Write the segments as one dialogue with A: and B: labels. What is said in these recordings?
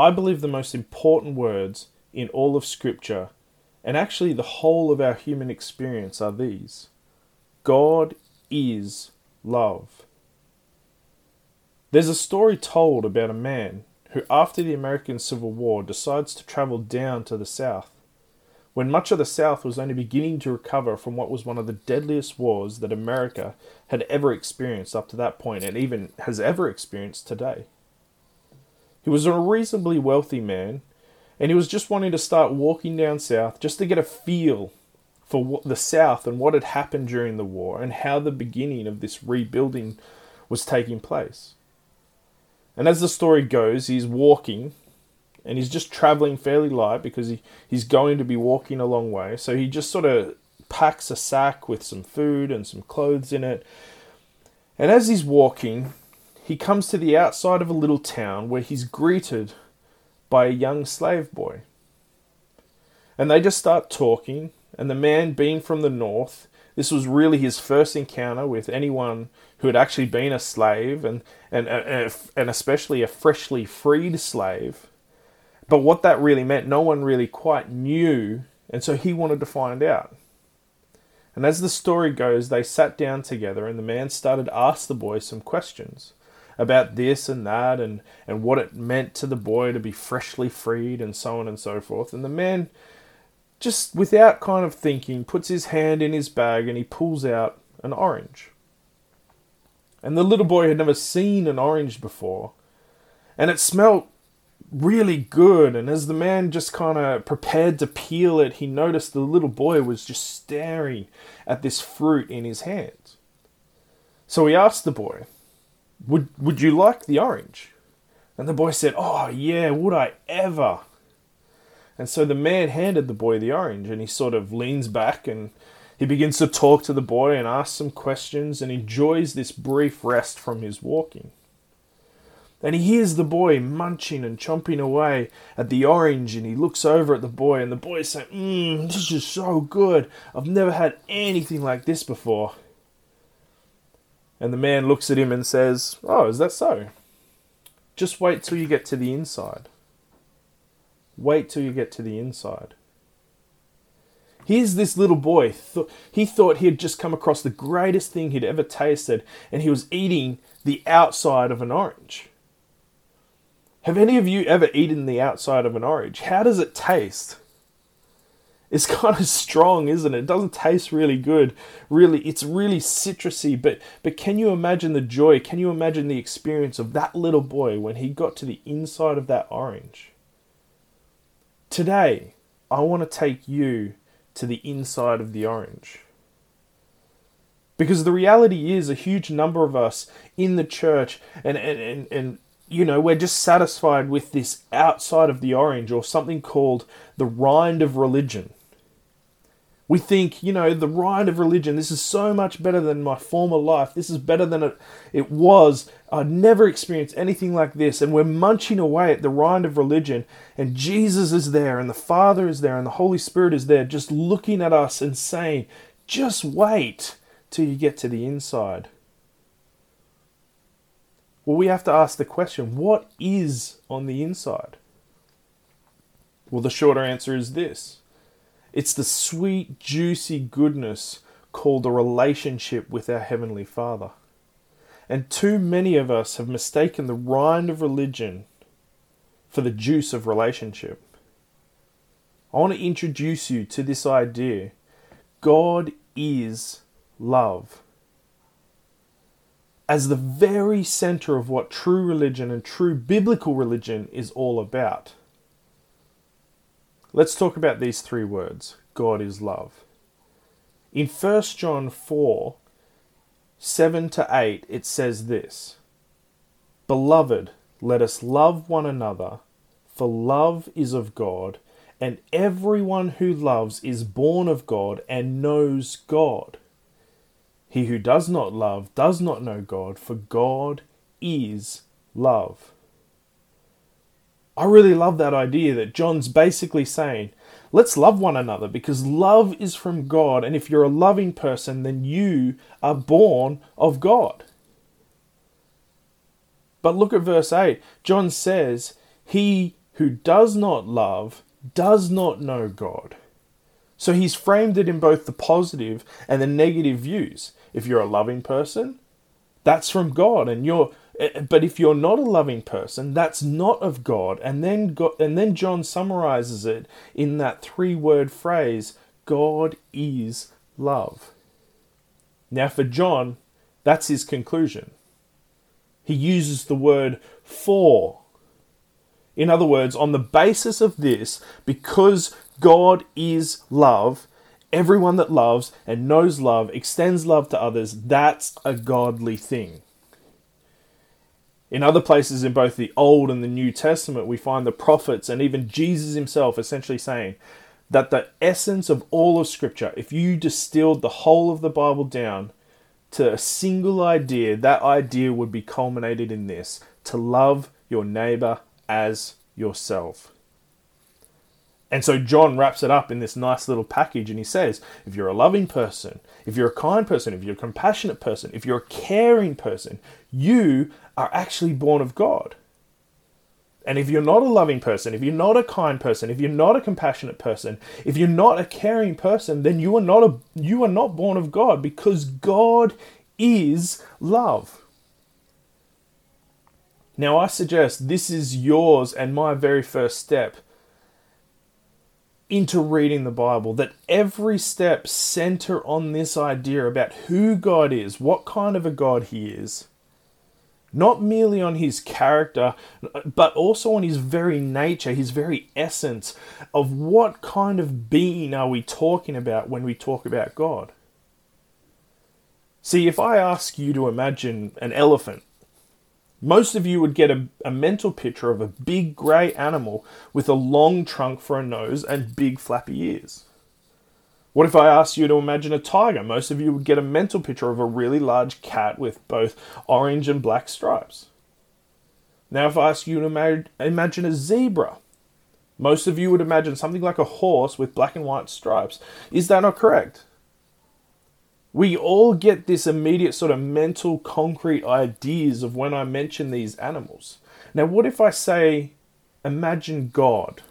A: I believe the most important words in all of Scripture, and actually the whole of our human experience, are these God is love. There's a story told about a man who, after the American Civil War, decides to travel down to the South. When much of the South was only beginning to recover from what was one of the deadliest wars that America had ever experienced up to that point and even has ever experienced today. He was a reasonably wealthy man, and he was just wanting to start walking down south just to get a feel for the South and what had happened during the war and how the beginning of this rebuilding was taking place. And as the story goes, he's walking and he's just traveling fairly light because he, he's going to be walking a long way. So he just sort of packs a sack with some food and some clothes in it. And as he's walking, he comes to the outside of a little town where he's greeted by a young slave boy. And they just start talking, and the man, being from the north, this was really his first encounter with anyone who had actually been a slave and, and, and, especially a freshly freed slave. But what that really meant, no one really quite knew, and so he wanted to find out. And as the story goes, they sat down together, and the man started to ask the boy some questions about this and that, and, and what it meant to the boy to be freshly freed, and so on and so forth. And the man, just without kind of thinking, puts his hand in his bag and he pulls out an orange. And the little boy had never seen an orange before, and it smelt really good. And as the man just kind of prepared to peel it, he noticed the little boy was just staring at this fruit in his hand. So he asked the boy, Would, would you like the orange? And the boy said, Oh, yeah, would I ever? And so the man handed the boy the orange, and he sort of leans back and he begins to talk to the boy and ask some questions and enjoys this brief rest from his walking. And he hears the boy munching and chomping away at the orange, and he looks over at the boy, and the boy saying, Mmm, this is so good. I've never had anything like this before. And the man looks at him and says, Oh, is that so? Just wait till you get to the inside. Wait till you get to the inside. Here's this little boy. He thought he had just come across the greatest thing he'd ever tasted, and he was eating the outside of an orange. Have any of you ever eaten the outside of an orange? How does it taste? It's kind of strong, isn't it? It doesn't taste really good. Really, it's really citrusy, but but can you imagine the joy? Can you imagine the experience of that little boy when he got to the inside of that orange? Today, I want to take you to the inside of the orange. Because the reality is, a huge number of us in the church and, and, and, and you know, we're just satisfied with this outside of the orange or something called the rind of religion. We think, you know, the rind of religion, this is so much better than my former life. This is better than it, it was. I'd never experienced anything like this. And we're munching away at the rind of religion, and Jesus is there, and the Father is there, and the Holy Spirit is there, just looking at us and saying, just wait till you get to the inside. Well, we have to ask the question what is on the inside? Well, the shorter answer is this it's the sweet, juicy goodness called a relationship with our Heavenly Father. And too many of us have mistaken the rind of religion for the juice of relationship. I want to introduce you to this idea God is love as the very center of what true religion and true biblical religion is all about. Let's talk about these three words God is love. In 1 John 4 7 to 8, it says this Beloved, let us love one another, for love is of God, and everyone who loves is born of God and knows God. He who does not love does not know God, for God is love. I really love that idea that John's basically saying, let's love one another because love is from God, and if you're a loving person, then you are born of God. But look at verse 8. John says, He who does not love does not know God. So he's framed it in both the positive and the negative views. If you're a loving person, that's from God, and you're. Eh, but if you're not a loving person, that's not of God. And then God, and then John summarizes it in that three-word phrase: God is love. Now, for John, that's his conclusion. He uses the word for. In other words, on the basis of this, because God is love, everyone that loves and knows love extends love to others, that's a godly thing. In other places in both the Old and the New Testament, we find the prophets and even Jesus himself essentially saying that the essence of all of Scripture, if you distilled the whole of the Bible down to a single idea, that idea would be culminated in this to love your neighbor as yourself. And so John wraps it up in this nice little package and he says, if you're a loving person, if you're a kind person, if you're a compassionate person, if you're a caring person, you are actually born of God. And if you're not a loving person, if you're not a kind person, if you're not a compassionate person, if you're not a caring person, then you are not a you are not born of God because God is love. Now I suggest this is yours and my very first step into reading the Bible, that every step center on this idea about who God is, what kind of a God he is not merely on his character, but also on his very nature, his very essence of what kind of being are we talking about when we talk about God. See, if I ask you to imagine an elephant, most of you would get a, a mental picture of a big grey animal with a long trunk for a nose and big flappy ears. What if I asked you to imagine a tiger? Most of you would get a mental picture of a really large cat with both orange and black stripes. Now, if I ask you to imagine a zebra, most of you would imagine something like a horse with black and white stripes. Is that not correct? We all get this immediate sort of mental, concrete ideas of when I mention these animals. Now, what if I say, imagine God?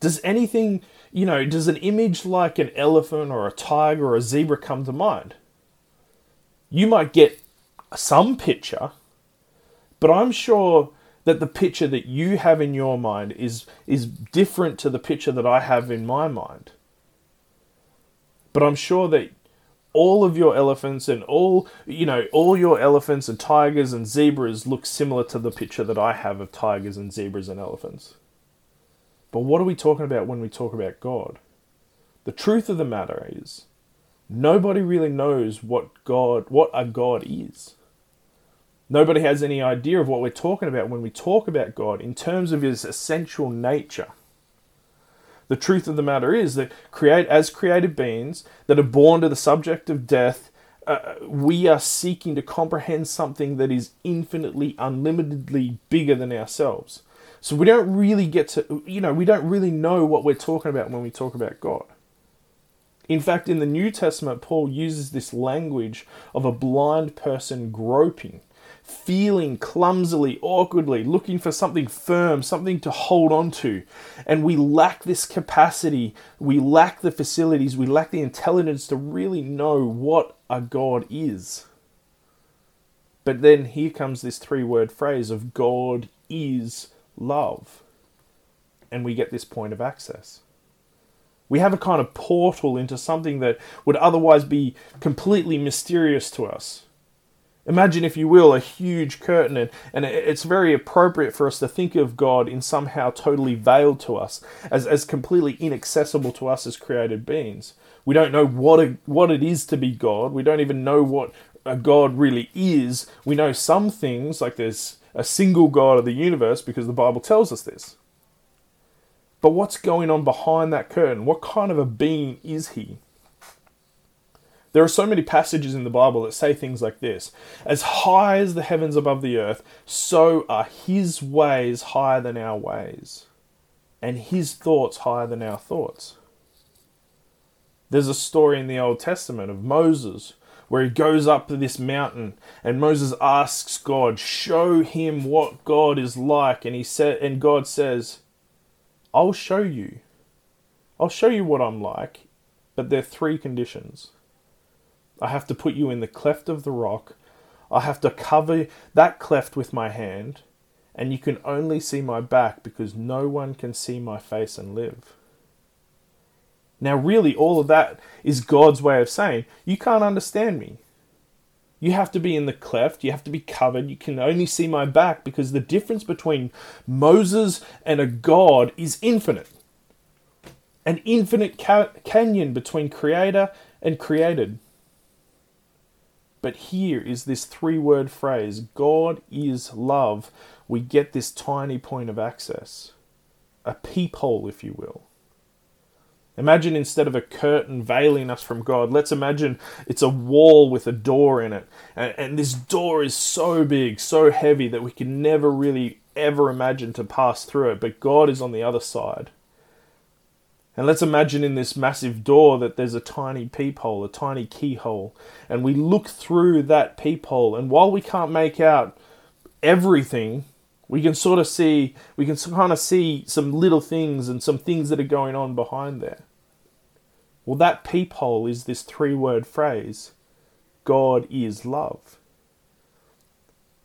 A: Does anything you know, does an image like an elephant or a tiger or a zebra come to mind? You might get some picture, but I'm sure that the picture that you have in your mind is is different to the picture that I have in my mind. But I'm sure that all of your elephants and all you know all your elephants and tigers and zebras look similar to the picture that I have of tigers and zebras and elephants. But what are we talking about when we talk about God? The truth of the matter is, nobody really knows what God, what a God is. Nobody has any idea of what we're talking about when we talk about God in terms of his essential nature. The truth of the matter is that create as created beings that are born to the subject of death, uh, we are seeking to comprehend something that is infinitely, unlimitedly bigger than ourselves. So we don't really get to, you know, we don't really know what we're talking about when we talk about God. In fact, in the New Testament, Paul uses this language of a blind person groping, feeling clumsily, awkwardly, looking for something firm, something to hold on to. And we lack this capacity, we lack the facilities, we lack the intelligence to really know what a God is. But then here comes this three word phrase of God is love. And we get this point of access. We have a kind of portal into something that would otherwise be completely mysterious to us. Imagine, if you will, a huge curtain, and, and it's very appropriate for us to think of God in somehow totally veiled to us, as, as completely inaccessible to us as created beings. We don't know what, a, what it is to be God. We don't even know what a God really is. We know some things, like there's a single God of the universe because the Bible tells us this. But what's going on behind that curtain? What kind of a being is he? There are so many passages in the Bible that say things like this As high as the heavens above the earth, so are his ways higher than our ways, and his thoughts higher than our thoughts. There's a story in the Old Testament of Moses where he goes up to this mountain and Moses asks God, "Show him what God is like." And he said and God says, "I'll show you. I'll show you what I'm like, but there are three conditions. I have to put you in the cleft of the rock. I have to cover that cleft with my hand, and you can only see my back because no one can see my face and live." Now, really, all of that is God's way of saying, You can't understand me. You have to be in the cleft, you have to be covered, you can only see my back because the difference between Moses and a God is infinite. An infinite ca- canyon between creator and created. But here is this three word phrase God is love. We get this tiny point of access, a peephole, if you will. Imagine instead of a curtain veiling us from God, let's imagine it's a wall with a door in it. And, and, this door is so big, so heavy that we can never really ever imagine to pass through it. But God is on the other side. And let's imagine in this massive door that there's a tiny peephole, a tiny keyhole. And we look through that peephole. And while we can't make out everything, we can sort of see, we can kind of see some little things and some things that are going on behind there. Well, that peephole is this three word phrase God is love.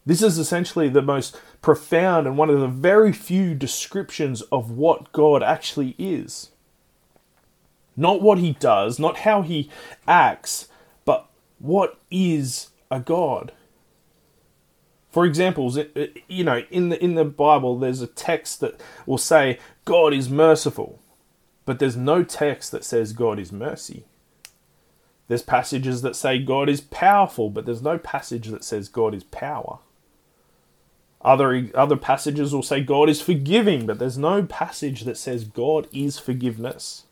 A: This is essentially the most profound and one of the very few descriptions of what God actually is. Not what he does, not how he acts, but what is a God. For examples, uh, you know, in the in the Bible, there's a text that will say God is merciful. But there's no text that says God is mercy. There's passages that say God is powerful, but there's no passage that says God is power. Other, other passages will say God is forgiving, but there's no passage that says God is forgiveness.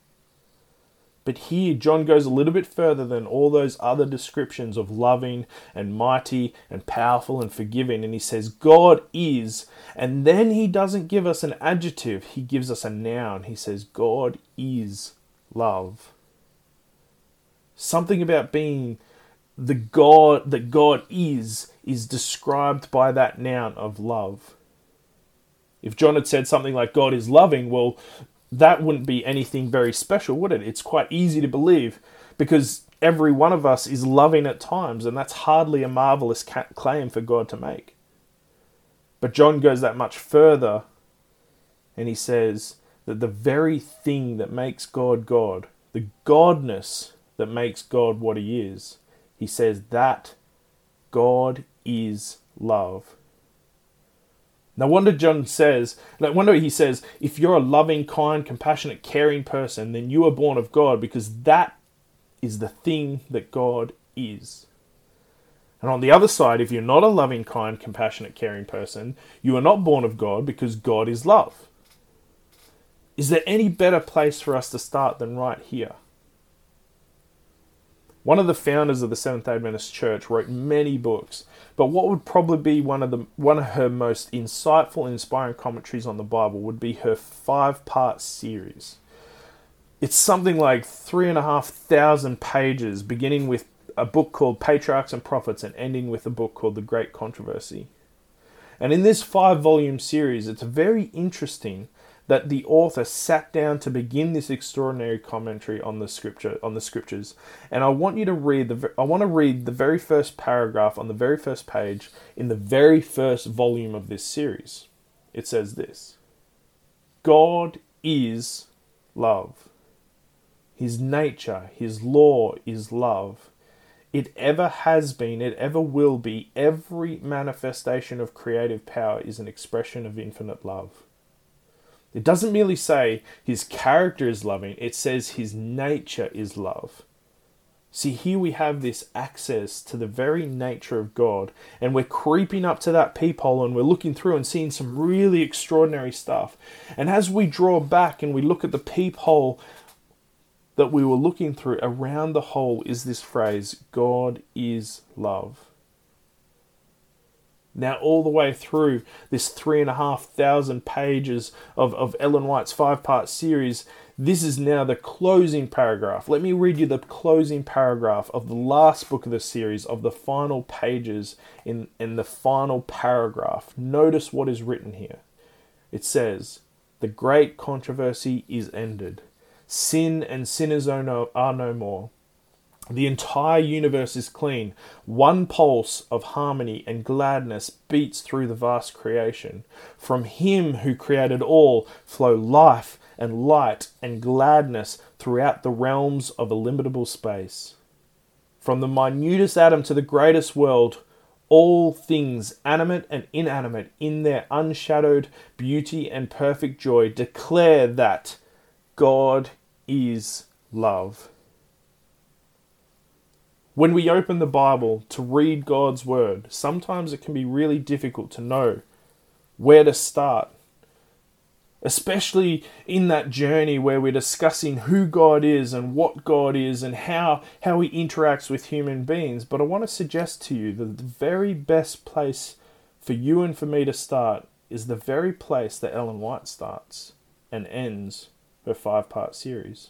A: But here, John goes a little bit further than all those other descriptions of loving and mighty and powerful and forgiving. And he says, God is. And then he doesn't give us an adjective, he gives us a noun. He says, God is love. Something about being the God that God is is described by that noun of love. If John had said something like God is loving, well, that wouldn't be anything very special, would it? It's quite easy to believe because every one of us is loving at times, and that's hardly a marvelous claim for God to make. But John goes that much further and he says that the very thing that makes God God, the godness that makes God what he is, he says that God is love. No wonder John says, no wonder he says, if you're a loving, kind, compassionate, caring person, then you are born of God because that is the thing that God is. And on the other side, if you're not a loving, kind, compassionate, caring person, you are not born of God because God is love. Is there any better place for us to start than right here? One of the founders of the Seventh day Adventist Church wrote many books, but what would probably be one of the one of her most insightful and inspiring commentaries on the Bible would be her five-part series. It's something like three and a half thousand pages, beginning with a book called Patriarchs and Prophets and ending with a book called The Great Controversy. And in this five volume series, it's very interesting that the author sat down to begin this extraordinary commentary on the scripture on the scriptures. And i want you to read the i want to read the very first paragraph on the very first page in the very first volume of this series. It says this. God is love. His nature his law is love. It ever has been, it ever will be. Every manifestation of creative power is an expression of infinite love. It doesn't merely say his character is loving, it says his nature is love. See, here we have this access to the very nature of God, and we're creeping up to that peephole and we're looking through and seeing some really extraordinary stuff. And as we draw back and we look at the peephole that we were looking through, around the hole is this phrase God is love. Now, all the way through this three and a half thousand pages of, of Ellen White's five part series, This is now the closing paragraph. Let me read you the closing paragraph of the last book of the series, of the final pages in, in the final paragraph. Notice what is written here. It says, The great controversy is ended. Sin and sinners are no, are no more. The entire universe is clean. One pulse of harmony and gladness beats through the vast creation. From Him who created all flow life and light and gladness throughout the realms of illimitable space. From the minutest atom to the greatest world, all things, animate and inanimate, in their unshadowed beauty and perfect joy, declare that God is love. When we open the Bible to read God's Word, sometimes it can be really difficult to know where to start. Especially in that journey where we're discussing who God is and what God is and how, how He interacts with human beings. But I want to suggest to you that the very best place for you and for me to start is the very place that Ellen White starts and ends her five part series.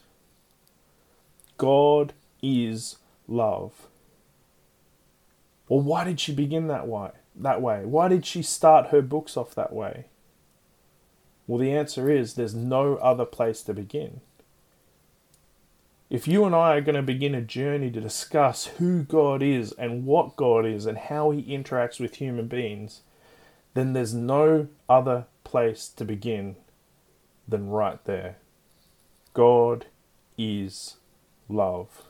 A: God is love. Well, why did she begin that way? That way? Why did she start her books off that way? Well, the answer is there's no other place to begin. If you and I are going to begin a journey to discuss who God is and what God is and how He interacts with human beings, then there's no other place to begin than right there. God is love.